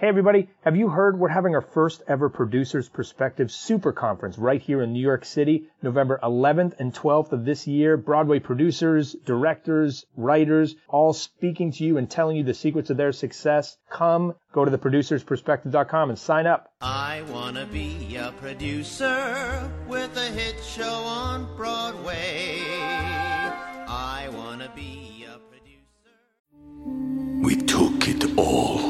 Hey everybody, have you heard we're having our first ever Producers Perspective Super Conference right here in New York City, November 11th and 12th of this year. Broadway producers, directors, writers, all speaking to you and telling you the secrets of their success. Come, go to theproducersperspective.com and sign up. I wanna be a producer with a hit show on Broadway. I wanna be a producer. we took it all.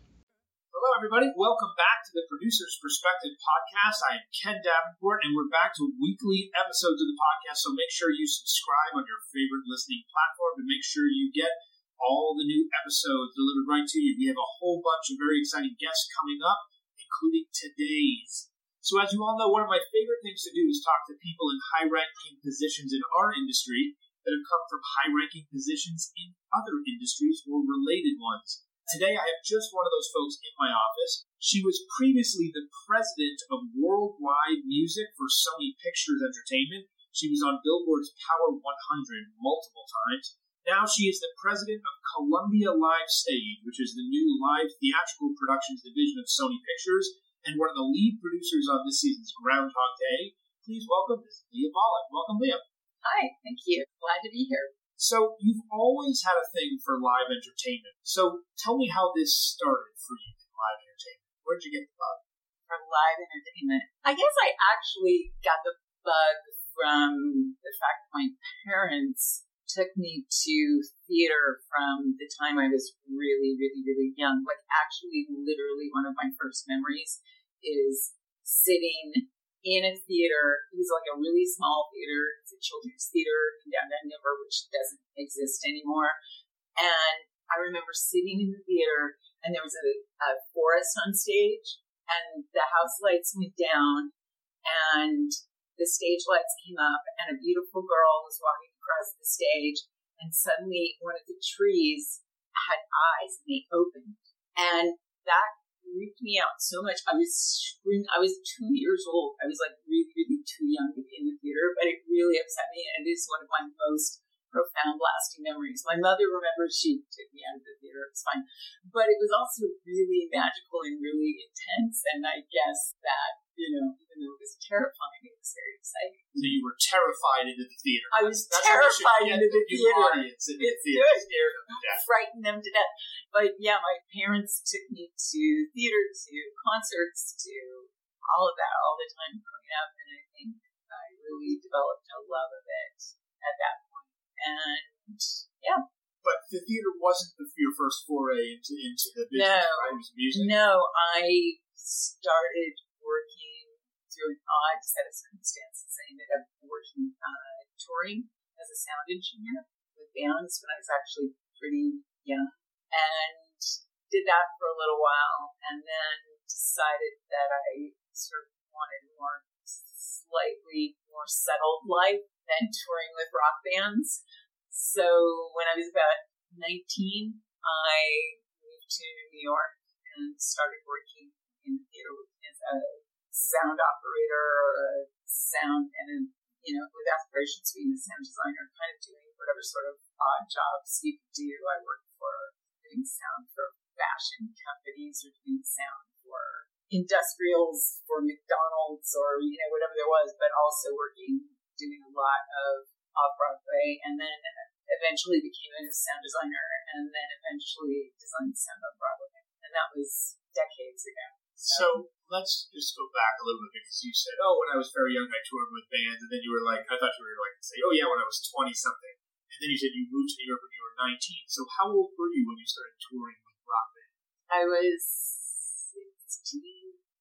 Everybody. Welcome back to the Producer's Perspective podcast. I am Ken Davenport, and we're back to weekly episodes of the podcast. So make sure you subscribe on your favorite listening platform to make sure you get all the new episodes delivered right to you. We have a whole bunch of very exciting guests coming up, including today's. So, as you all know, one of my favorite things to do is talk to people in high ranking positions in our industry that have come from high ranking positions in other industries or related ones. Today, I have just one of those folks in my office. She was previously the president of worldwide music for Sony Pictures Entertainment. She was on Billboard's Power 100 multiple times. Now she is the president of Columbia Live Stage, which is the new live theatrical productions division of Sony Pictures, and one of the lead producers on this season's Groundhog Day. Please welcome Ms. Lia Vollack. Welcome, Lia. Hi, thank you. Glad to be here. So you've always had a thing for live entertainment. So tell me how this started for you in live entertainment. Where'd you get the bug? From live entertainment. I guess I actually got the bug from the fact that my parents took me to theater from the time I was really, really, really young. Like actually literally one of my first memories is sitting in a theater. It was like a really small theater. It's a children's theater in downtown Denver, which doesn't exist anymore. And I remember sitting in the theater and there was a, a forest on stage and the house lights went down and the stage lights came up and a beautiful girl was walking across the stage and suddenly one of the trees had eyes and they opened. And that freaked me out so much. I was screaming. I was two years old. I was like really, really too young to be in the theater, but it really upset me. And it is one of my most profound, lasting memories. My mother remembers she took me out of the theater. It was fine. But it was also really magical and really intense. And I guess that, you know, even though it was terrifying, it was very exciting. So you were terrified into the theater. I was That's how you should terrified into the new theater. audience into the It's theater. good. Scared them to death. Frighten them to death. But yeah, my parents took me to theater, to concerts, to all of that all the time growing up. And I think I really developed a love of it at that point. And yeah. But the theater wasn't the, your first foray into into the business, No, right? It was music. no, I started working through an odd set of circumstances. I ended up working uh, touring as a sound engineer with bands when I was actually pretty young, and did that for a little while, and then decided that I sort of wanted more slightly more settled life than touring with rock bands. So when I was about 19, I moved to New York and started working in the theater as a uh, sound operator or a sound and a, you know, with aspirations to being a sound designer, kind of doing whatever sort of odd jobs you could do. I worked for doing sound for fashion companies or doing sound for industrials for McDonald's or, you know, whatever there was, but also working, doing a lot of off Broadway and then eventually became a sound designer and then eventually designed sound on Broadway. And that was decades ago. So, let's just go back a little bit because you said, oh, when I was very young, I toured with bands. And then you were like, I thought you were like to say, oh, yeah, when I was 20 something. And then you said you moved to New York when you were 19. So how old were you when you started touring with rock band? I was 16.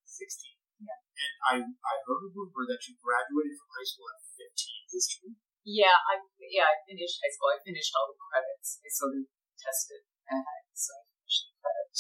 16. Yeah. And I, I heard a rumor that you graduated from high school at 15. Is this true? Yeah, I yeah, I finished high school. I finished all the credits. I sort of tested ahead, so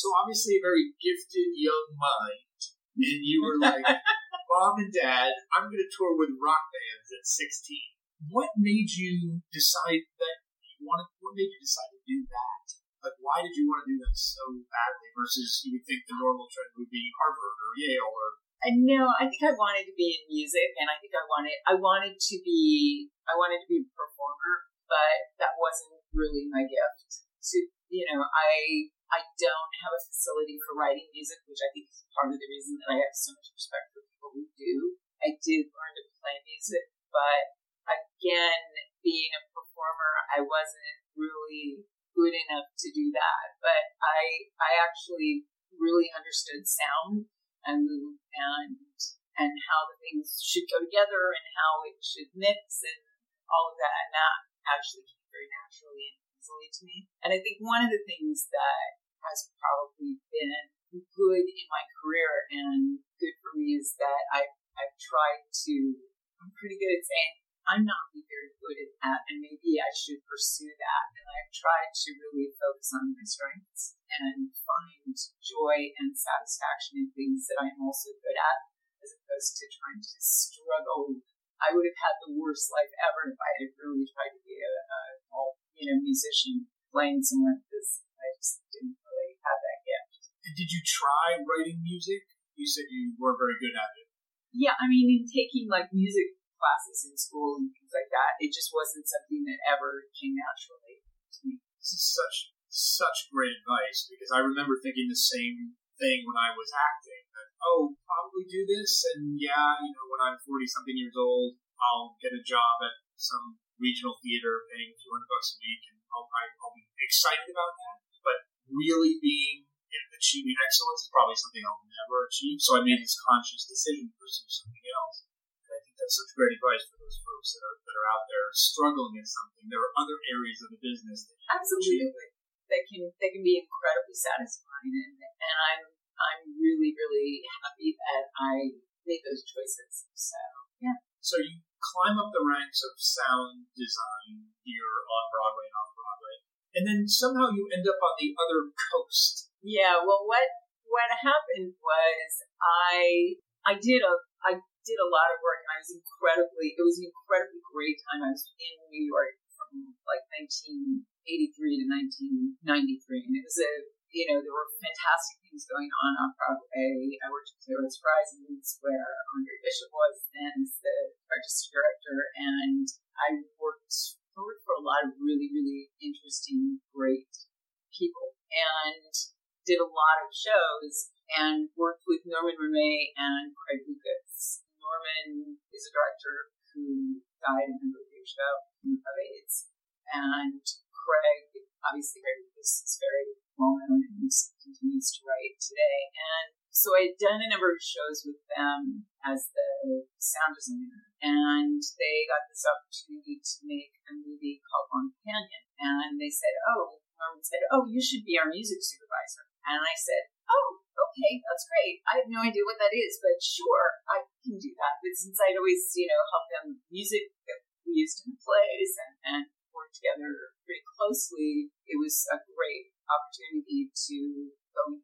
So obviously a very gifted young mind, and you were like, "Mom and Dad, I'm going to tour with rock bands at 16." What made you decide that you wanted? What made you decide to do that? Like, why did you want to do that so badly versus you would think the normal trend would be Harvard or Yale or I know. I think I wanted to be in music, and I think I wanted I wanted to be I wanted to be a performer, but that wasn't really my gift. To you know, I I don't have a facility for writing music, which I think is part of the reason that I have so much respect for people who do. I did learn to play music, but again, being a performer, I wasn't really good enough to do that. But I I actually really understood sound and and and how the things should go together and how it should mix and all of that. And that actually came very naturally and easily to me. And I think one of the things that has probably been good in my career and good for me is that I I've tried to I'm pretty good at saying I'm not very good at that and maybe I should pursue that. And I've tried to really focus on my strengths and find joy and satisfaction in things that I'm also good at, as opposed to trying to struggle. I would have had the worst life ever if I had really tried to be a, a you know musician playing somewhere because I just didn't really have that gift. And did you try writing music? You said you weren't very good at it. Yeah, I mean, in taking like music classes in school and things like that, it just wasn't something that ever came naturally to me. This is such such great advice because I remember thinking the same thing when I was acting. That, oh, probably do this, and yeah, you know, when I'm 40 something years old, I'll get a job at some regional theater paying 200 bucks a week, and I'll, I, will be excited about that. But really being achieving excellence is probably something I'll never achieve. So I made this conscious decision to pursue something else. And I think that's such great advice for those folks that are that are out there struggling in something. There are other areas of the business that absolutely that can that can be incredibly satisfying and and I'm I'm really really happy that I made those choices. So yeah. So you climb up the ranks of sound design here on Broadway and off Broadway, and then somehow you end up on the other coast. Yeah. Well, what what happened was I I did a I did a lot of work and I was incredibly it was an incredibly great time. I was in New York from like 1983 to 1993, and it was a you know there were fantastic things going on on Broadway. I worked at Playwrights Horizons, where Andre Bishop was then the artistic director, and I worked worked for a lot of really really interesting, great people, and did a lot of shows and worked with Norman René and Craig Lucas. Norman is a director who died a number of years ago of AIDS, and Craig, obviously Craig Lucas is very well known and today. And so I had done a number of shows with them as the sound designer, and they got this opportunity to make a movie called Longtime Companion. And they said, "Oh," Norman said, "Oh, you should be our music supervisor." And I said, "Oh, okay, that's great. I have no idea what that is, but sure, I can do that. But since I'd always, you know, help them music that we used in plays and, and work together pretty closely, it was a great opportunity to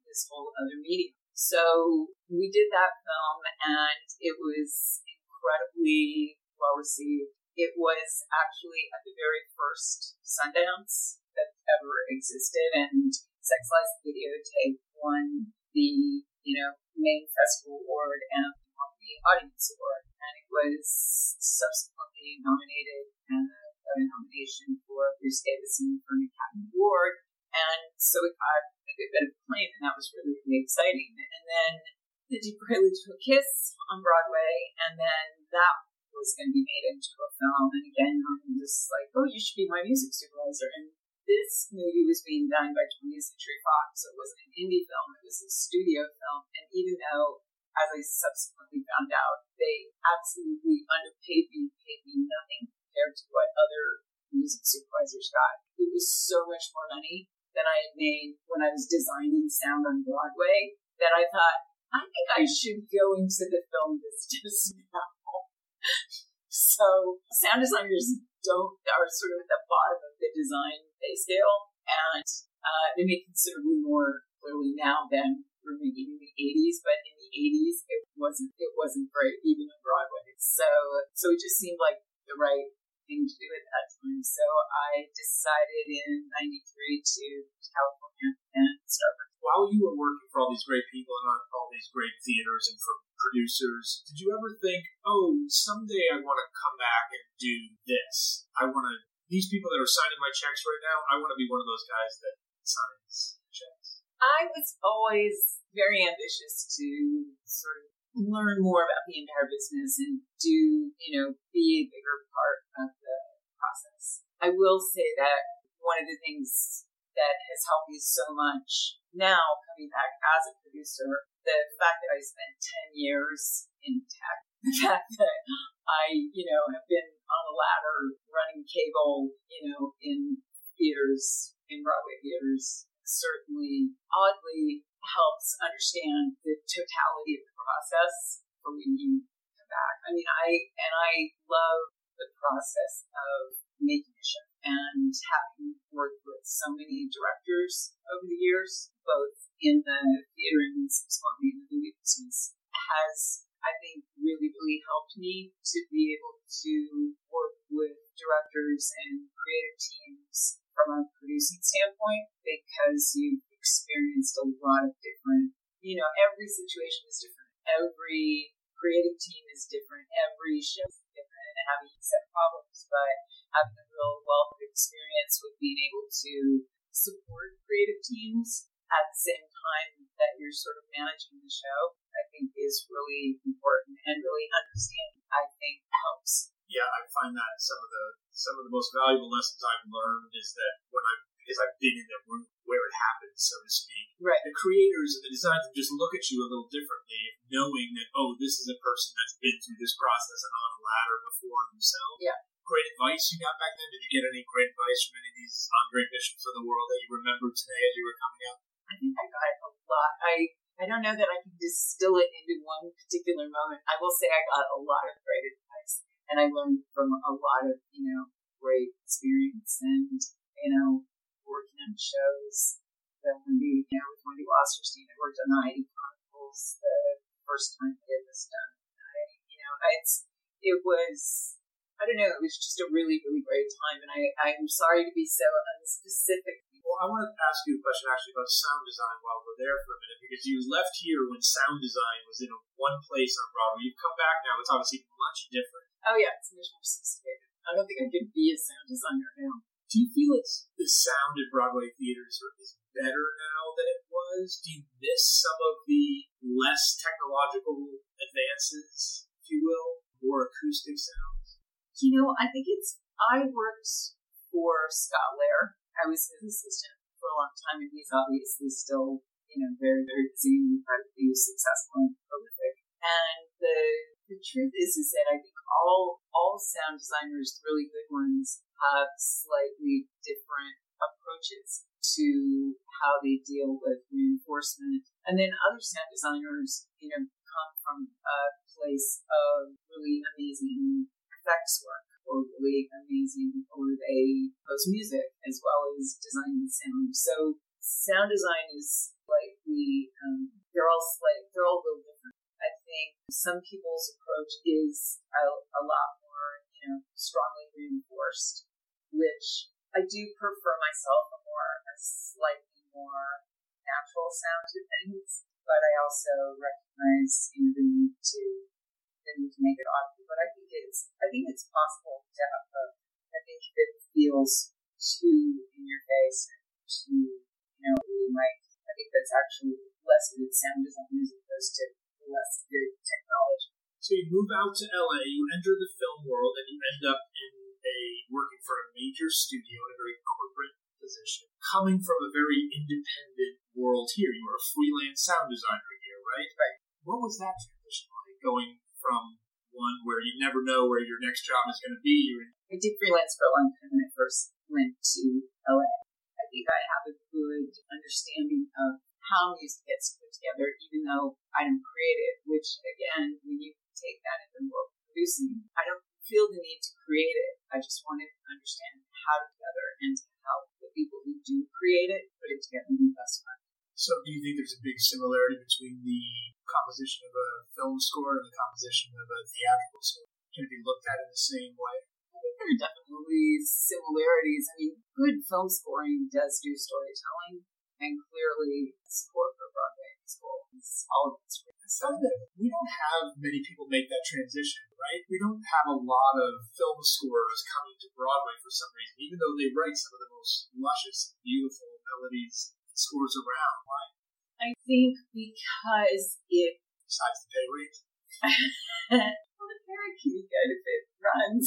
this whole other medium. So we did that film and it was incredibly well received. It was actually at the very first Sundance that ever existed and Sex Lies Videotape won the, you know, main festival award and won the audience award. And it was subsequently nominated and got a nomination for Bruce Davison for an Academy Award. And so we got a good bit of acclaim, and that was really, really exciting. And then the Deep Prelude to a Kiss on Broadway, and then that was going to be made into a film. And again, I'm just like, oh, you should be my music supervisor. And this movie was being done by 20th Century Fox, so it wasn't an indie film, it was a studio film. And even though, as I subsequently found out, they absolutely underpaid me, paid me nothing compared to what other music supervisors got. It was so much more money that I had made when I was designing sound on Broadway that I thought, I think I should go into the film business now. so sound designers don't are sort of at the bottom of the design pay scale, and uh, they make considerably more clearly now than were making in the 80s. But in the 80s, it wasn't it wasn't great even on Broadway. So so it just seemed like the right thing to do at that time. So I decided in '93 to California and start. While you were working for all these great people and on all these great theaters and for producers, did you ever think, oh, someday I want to come back and do this? I want to. These people that are signing my checks right now, I want to be one of those guys that signs checks. I was always very ambitious to sort of learn more about the entire business and do, you know, be a bigger part of the process. I will say that one of the things that has helped me so much now coming back as a producer, the fact that I spent 10 years in tech, the fact that I, you know, have been on a ladder running cable, you know, in theaters, in Broadway theaters, certainly oddly helps understand the totality of the process for when you come back. I mean, I and I love the process of making a show and having worked with so many directors over the years, both in the theater and in the movie business, has I think really, really helped me to be able to work with directors and creative teams from a producing standpoint because you've experienced a lot of different, you know, every situation is different. Every creative team is different. Every show is different and having set problems, but having a real wealth of experience with being able to support creative teams at the same time that you're sort of managing the show, I think is really important and really understanding, I think helps. Yeah, I find that some of the some of the most valuable lessons I've learned is that when I've because I've been in the room where it happens, so to speak. Right. The creators and the designers just look at you a little differently, knowing that oh, this is a person that's been through this process and on a ladder before themselves. Yeah. Great advice you got back then. Did you get any great advice from any of these Andre Bishops of the world that you remember today as you were coming up? I think I got a lot. I I don't know that I can distill it into one particular moment. I will say I got a lot of great advice, and I learned from a lot of you know great experience and you know working on shows that Wendy, you know, with Wendy Wasserstein, I worked on the Heidi Chronicles the first time I did this done. I, you know, it's, it was, I don't know, it was just a really, really great time. And I, I'm sorry to be so unspecific. Well, I want to ask you a question actually about sound design while we're there for a minute, because you left here when sound design was in one place on Broadway. You've come back now, it's obviously much different. Oh, yeah, it's much more sophisticated. I don't think I could be a sound designer now. Do you feel it's the sound in Broadway theaters is better now than it was? Do you miss some of the less technological advances, if you will, more acoustic sounds? You know, I think it's. I worked for Scott Lehrer. I was his assistant for a long time, and he's obviously still, you know, very, very busy and incredibly successful and prolific. And the the truth is, is that I think all all sound designers, really good ones, have slightly different approaches to how they deal with reinforcement. And then other sound designers, you know, come from a place of really amazing effects work or really amazing, or they post music as well as designing sound. So sound design is the um, they're all like they're all real different. I think some people's approach is a, a lot more you know strongly reinforced, which I do prefer myself a more a slightly more natural sound to things, but I also recognize you know the need to the need to make it audible. But I think it's I think it's possible to have both. I think if it feels too in your face and too you know really like I think that's actually less good sound design as opposed to less good technology. So you move out to LA, you enter the major studio in a very corporate position, coming from a very independent world here. You were a freelance sound designer here, right? Right. What was that transition like, going from one where you never know where your next job is going to be? I did freelance for a long time when I first went to LA. I think I have a good understanding of how music gets put together, even though I don't create it, which again, when you take that into the world of producing, I don't feel the need to create it. I just want think there's a big similarity between the composition of a film score and the composition of a theatrical score? Can it be looked at in the same way? I think there are definitely similarities. I mean, good film scoring does do storytelling, and clearly, score for Broadway musical is all of it's we don't have many people make that transition, right? We don't have a lot of film scorers coming to Broadway for some reason, even though they write some of the most luscious, beautiful melodies and scores around. Why? I think because it. Besides the pay rate? well, the parakeet kind of it runs.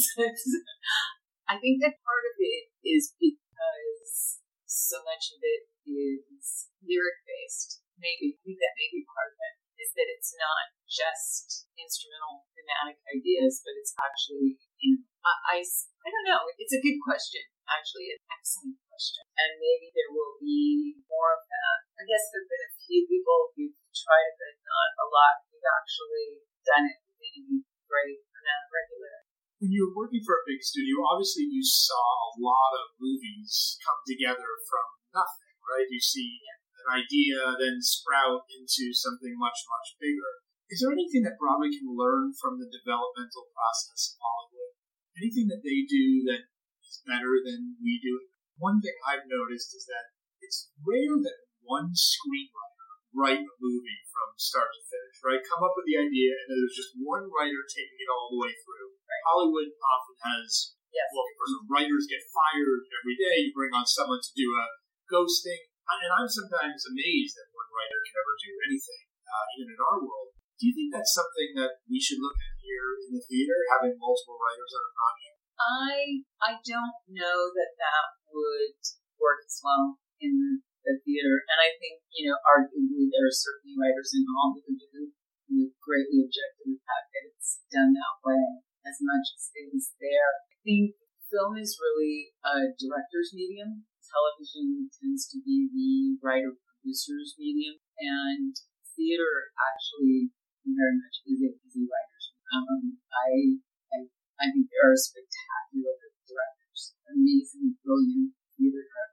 I think that part of it is because so much of it is lyric based. Maybe I think that may be part of it is that it's not just instrumental thematic ideas, but it's actually, you know, I, I, I don't know. It's a good question, actually, an excellent question. And maybe there will be more of that. I guess there have been a few people who've tried it, but not a lot who've actually done it any great amount of regularity. When you were working for a big studio, obviously you saw a lot of movies come together from nothing, right? You see yeah an idea then sprout into something much, much bigger. Is there anything that Broadway can learn from the developmental process of Hollywood? Anything that they do that is better than we do? One thing I've noticed is that it's rare that one screenwriter write a movie from start to finish, right? Come up with the idea and there's just one writer taking it all the way through. Right. Hollywood often has, yes. well, writers get fired every day. You bring on someone to do a ghosting and I'm sometimes amazed that one writer can ever do anything, uh, even in our world. Do you think that's something that we should look at here in the theater, having multiple writers on a project? I I don't know that that would work as well in the theater, and I think you know, arguably there are certainly writers in Hollywood who who greatly object to the fact that it's done that way as much as it is there. I think film is really a director's medium, television tends to be the writer producer's medium, and theater actually very much is a, a writer's. Um, I, I I think there are spectacular directors, amazing, brilliant theater directors,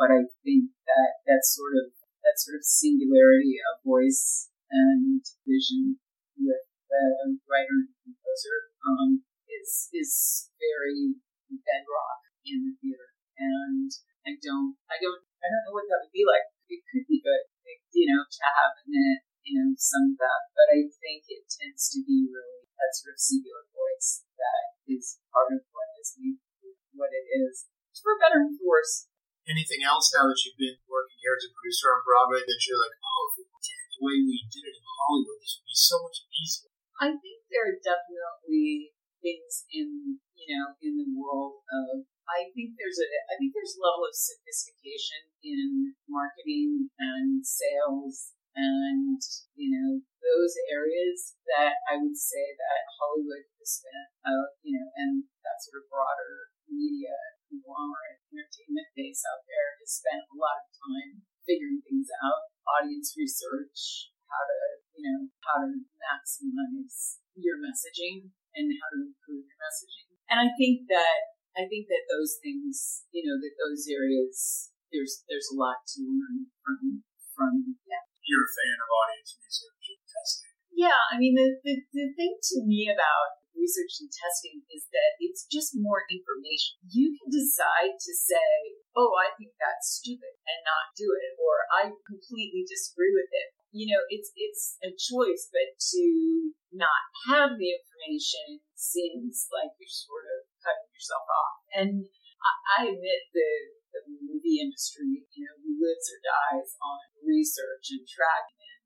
but I think that that sort of that sort of singularity of voice and vision with the writer and composer um, is is very bedrock in the theater, and I don't, I don't, I don't know what that would be like. It could be good, you know, to have in it, you know, some of that, but I think it tends to be really that sort of singular voice that is part of what is what it is. For better and worse. Anything else now that you've been working here as a producer on Broadway that you're like, oh, if we did it the way we did it in Hollywood, this would be so much easier? I think there are definitely things in you know in the world of I think there's a I think there's a level of sophistication in marketing and sales and you know those areas that I would say that Hollywood has spent uh, you know and that sort of broader media conglomerate entertainment base out there has spent a lot of time figuring things out audience research, how to, you know, how to maximize your messaging and how to improve your messaging. And I think that I think that those things, you know, that those areas there's there's a lot to learn from from yeah. You're a fan of audience research and testing. Yeah, I mean the, the, the thing to me about research and testing is that it's just more information. You can decide to say, oh, I think that's stupid and not do it, or I completely disagree with it. You know, it's it's a choice, but to not have the information seems like you're sort of cutting yourself off. And I, I admit the the movie industry, you know, lives or dies on research and tracking and,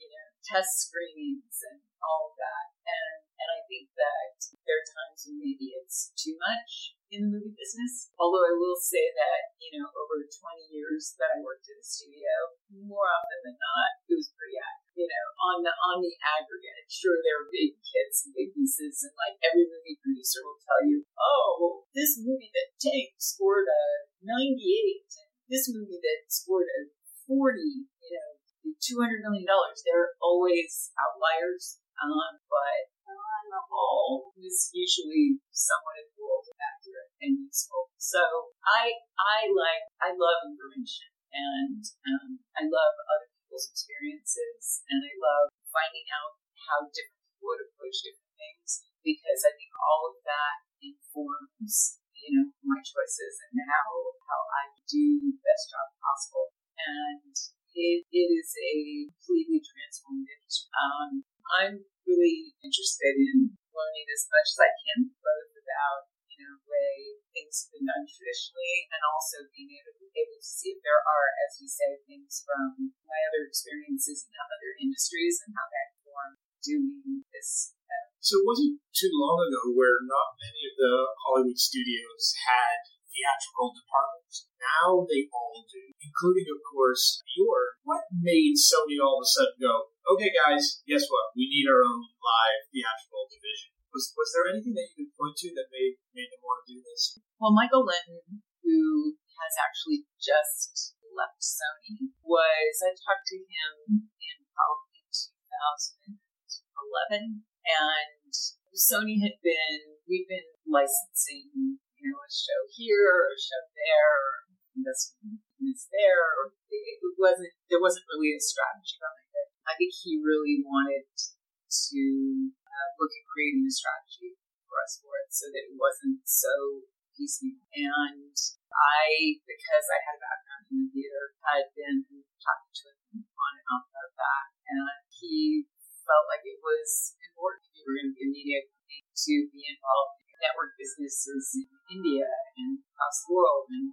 you know, test screenings and all of that. And and I think that there are times when maybe it's too much in the movie business. Although I will say that, you know, over 20 years that I worked at a studio, more often than not, it was pretty accurate. You know, on the on the aggregate, sure there are big hits and big pieces, and like every movie producer will tell you, oh, this movie that Tank scored a 98, and this movie that scored a 40, you know, $200 million. They're always outliers, um, but on the whole, it's usually somewhat equal, accurate, and useful. So I I like I love information, and um, I love other people's experiences, and I love finding out how different people would approach different things because I think all of that informs you know my choices and how how I do the best job possible. And it, it is a completely transformative. Um, I'm really interested in learning as much as I can, both about you know way things have been done traditionally, and also being able to, able to see if there are, as you say, things from my other experiences in other industries and how that inform doing this. Uh, so it wasn't too long ago where not many of the Hollywood studios had theatrical departments. Now they all do, including, of course, your. What made Sony all of a sudden go, okay, guys, guess what? We need our own live theatrical division. Was was there anything that you could point to that made made them want to do this? Well, Michael Lynton, who has actually just left Sony, was I talked to him in probably 2011, and Sony had been we've been licensing you know a show here or a show there or investment is there it wasn't there wasn't really a strategy behind I think he really wanted to uh, look at creating a strategy for us for it so that it wasn't so piecemeal. And I, because I had a background in the theater, had been talking to him on and off about that. And he felt like it was important if you were going to be a media company to be involved in network businesses in India and across the world and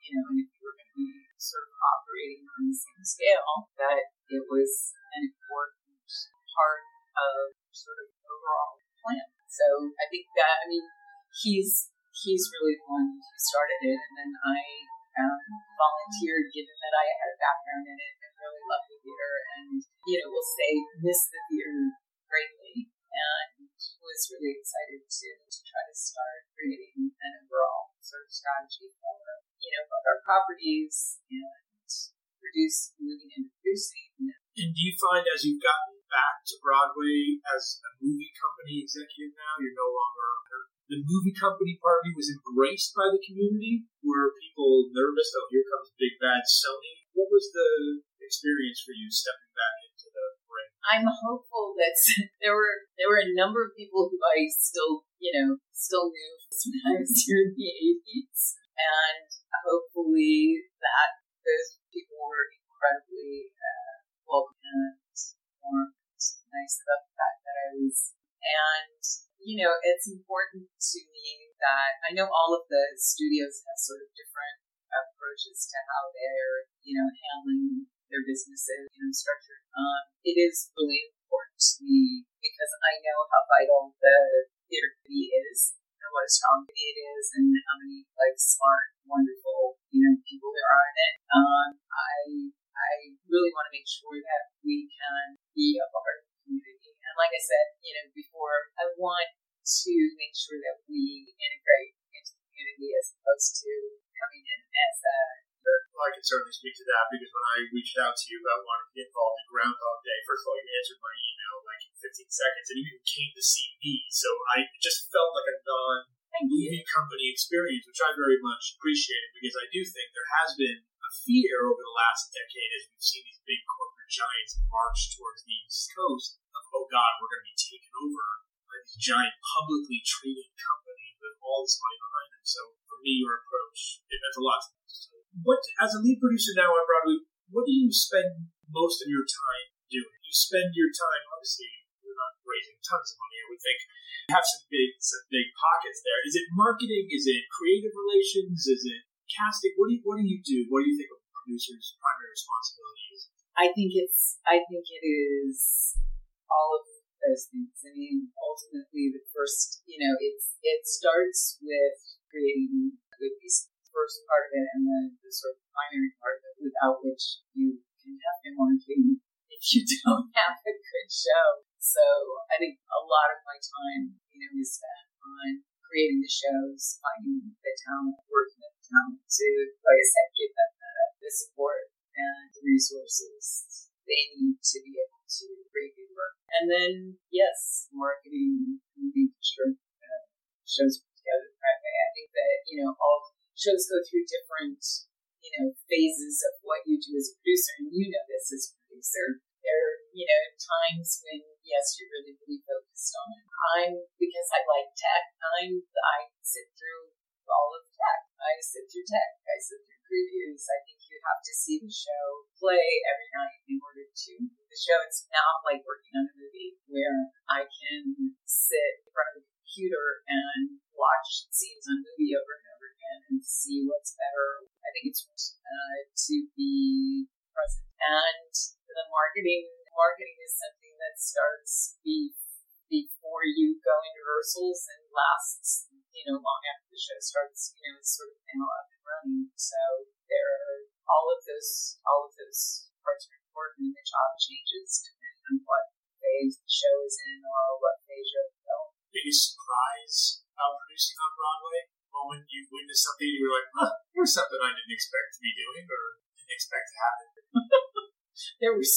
you know, and if you were going to be sort of operating on the same scale, that it was an important part of sort of overall plan. So I think that I mean he's he's really the one who started it, and then I um, volunteered, given that I had a background in it and really loved the theater, and you know we'll say miss the theater greatly, and was really excited to to try to start creating an overall sort of strategy for you know both our properties and produce moving and producing and do you find as you've gotten back to Broadway as a movie company executive now, you're no longer the movie company party was embraced by the community? Were people nervous? Oh, here comes big bad Sony. What was the experience for you stepping back into? I'm hopeful that there were there were a number of people who I still you know still knew here in the 80s, and hopefully that those people were incredibly uh, welcome and warm and nice about the fact that I was. And, you know, it's important to me that I know all of the studios have sort of different approaches to how they're, you know, handling their businesses, you know, structured. Um, it is really important to me because I know how vital the theater community is and what a strong community it is and how many like smart, wonderful, you know, people there are in it. Um, I I really want to make sure that we can be a part of the community. And like I said, you know, before, I want to make sure that we integrate into the community as opposed to coming in as a like can certainly speak to that because when I reached out to you about wanting to get involved in Groundhog Day, first of all, you answered my email like in 15 seconds, and you even came to see me. So I just felt like a non movie company experience, which I very much appreciated because I do think there has been a fear over the last decade as we've seen these big corporate giants march towards the East Coast of, oh God, we're going to be taken over by these giant publicly traded companies with all this money behind them. So for me, your approach, it meant a lot to me. So what, as a lead producer now on Broadway, what do you spend most of your time doing? You spend your time, obviously, you're not raising tons of money, I would think. You have some big, some big pockets there. Is it marketing? Is it creative relations? Is it casting? What do you, what do you do? What do you think a producer's primary responsibility is? I think it's, I think it is all of those things. I mean, ultimately, the first, you know, it's it starts with creating good piece. First part of it, and the, the sort of primary part of it, without which you can have marketing if you don't have a good show. So I think a lot of my time, you know, is spent on creating the shows, finding the talent, working with the talent to, like I said, give them the, the support and the resources they need to be able to create good work. And then, yes, marketing, and making sure uh, shows put together the right way. I think that, you know, all shows go through different, you know, phases of what you do as a producer. And you know this as a producer. There are, you know, times when, yes, you're really, really focused on it. I'm, because I like tech, I'm, I sit through all of tech. I sit through tech. I sit through previews. I think you have to see the show play every night in order to the show. It's not like working on a movie where I can sit in front of a computer and watch scenes on a movie over marketing, marketing is something that starts be, before you go into rehearsals and lasts, you know, long after the show starts.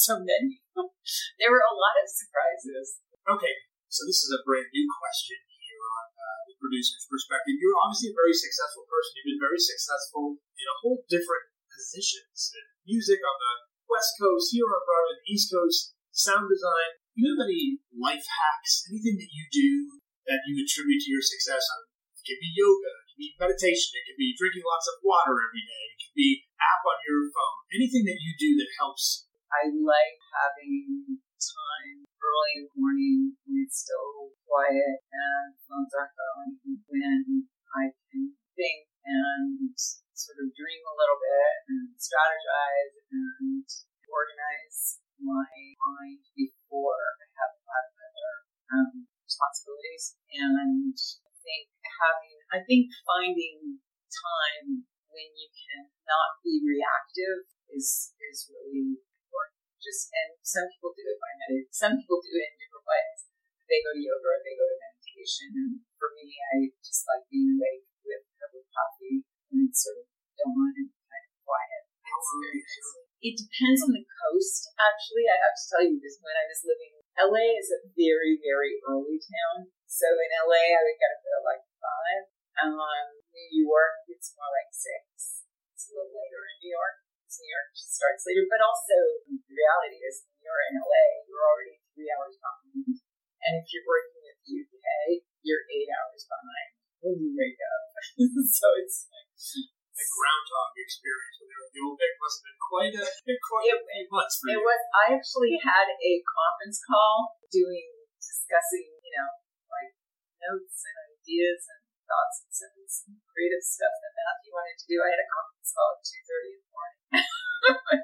So many. there were a lot of surprises. Okay, so this is a brand new question here on uh, the producer's perspective. You're obviously a very successful person. You've been very successful in a whole different positions in music on the West Coast, here on Broadway, the East Coast, sound design. Do you have any life hacks? Anything that you do that you attribute to your success? It could be yoga, it could be meditation, it could be drinking lots of water every day, it could be app on your phone. Anything that you do that helps. I like having time early in the morning when it's still quiet and phones aren't going, when I can think and sort of dream a little bit and strategize and organize my mind before I have a lot of other um, responsibilities. And I think having, I think finding very, early town. So in LA I would get up at like five. Um New York it's more like six. It's a little later in New York. New York starts later. But also the reality is when you're in LA, you're already three hours behind. And if you're working with the UK, you're eight hours behind when you wake up. so it's like the groundhog experience with the must have been quite a quite a few months for it you. was. I actually had a conference call doing discussing, you know, like notes and ideas and thoughts and some, creative stuff that Matthew wanted to do. I had a conference call at two thirty in the morning.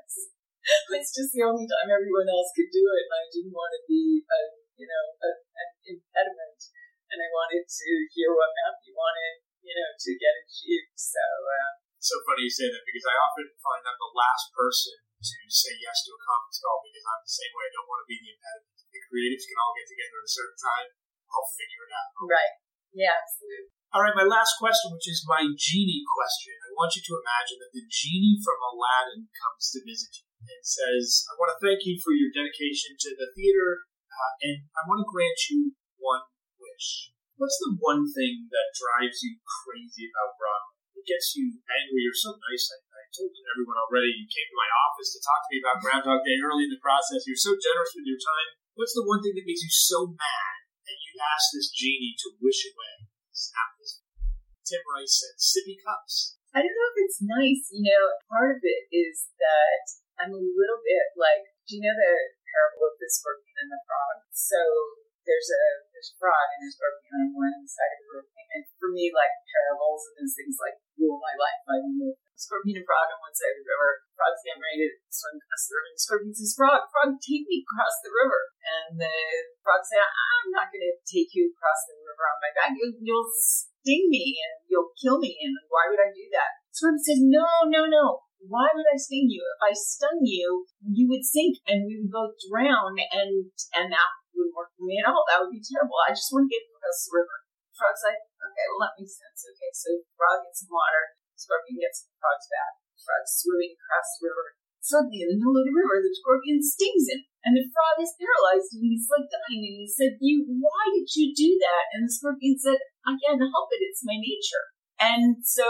it's just the only time everyone else could do it, and I didn't want to be, a, you know, a, an impediment. And I wanted to hear what Matthew wanted, you know, to get achieved. So. Uh, so funny you say that because I often find I'm the last person to say yes to a last question, which is my genie question. I want you to imagine that the genie from Aladdin comes to visit you and says, I want to thank you for your dedication to the theater, uh, and I want to grant you one wish. What's the one thing that drives you crazy about Broadway? It gets you angry. You're so nice. I, I told everyone already. You came to my office to talk to me about Groundhog Day early in the process. You're so generous with your time. What's the one thing that makes you so mad that you ask this genie to wish away? Snap this. Tim Rice said, sippy cups. I don't know if it's nice. You know, part of it is that I'm a little bit like, do you know the parable of the scorpion and the frog? So there's a there's a frog and a scorpion on one side of the river. And for me, like parables and those things like rule my life. I know scorpion and frog on one side of the river. Frog's getting ready to swim across the river. And the scorpion says, "Frog, frog, take me across the river." And the frog says, "I'm not going to take you across the river on my back. You, you'll sting me and you'll kill me. And why would I do that?" Scorpion says, "No, no, no." Why would I sting you? If I stung you, you would sink and we would both drown and and that wouldn't work for me at all. That would be terrible. I just want to get across the river. Frog's like, okay, well, that makes sense. Okay, so frog gets some water, scorpion gets the frog's back. Frog's swimming across the river. Suddenly, in the middle of the river, the scorpion stings him, and the frog is paralyzed, and he's like dying. And he said, "You, why did you do that?" And the scorpion said, "I can't help it. It's my nature." And so,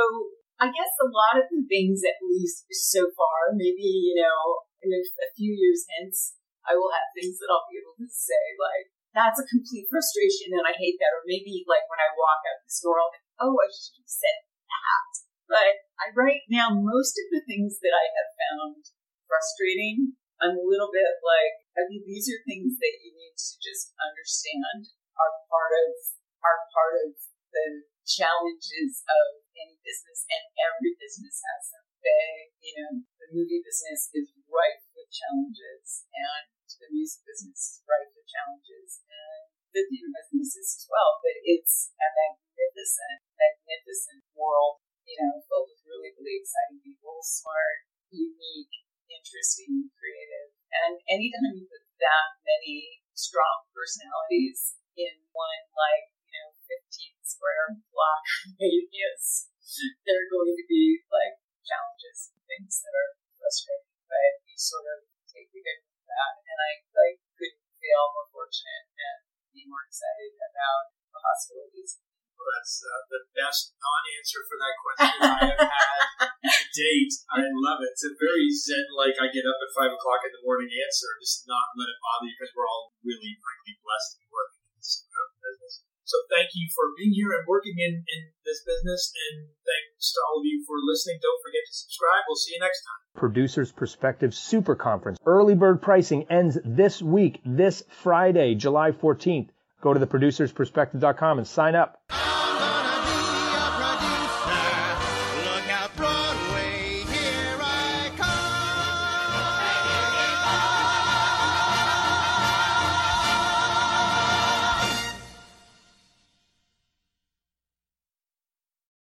I guess a lot of the things, at least so far, maybe you know, in a, a few years hence, I will have things that I'll be able to say, like, that's a complete frustration and I hate that. Or maybe, like, when I walk out the store, I'll think, oh, I should have said that. But I, right now, most of the things that I have found frustrating, I'm a little bit like, I mean, these are things that you need to just understand are part of, are part of the challenges of any business and every business has them. They, you know, the movie business is rife with challenges and the music business is rife with challenges and the theater business is as well. But it's a magnificent, magnificent world, you know, filled with really, really exciting people, smart, unique, interesting, creative. And anytime you put that many strong personalities in one, like, you know, 15 square block radius, there are going to be, like, challenges and things that are frustrating. But you sort of take the good with that. And I, like, couldn't feel more fortunate and be more excited about the possibilities. Well, that's uh, the best non-answer for that question I have had to date. I love it. It's a very zen, like I get up at five o'clock in the morning answer. Just not let it bother you because we're all really, frankly, blessed to be working in this business. So thank you for being here and working in, in this business. And thanks to all of you for listening. Don't forget to subscribe. We'll see you next time. Producers Perspective Super Conference. Early bird pricing ends this week, this Friday, July 14th. Go to theproducersperspective.com and sign up.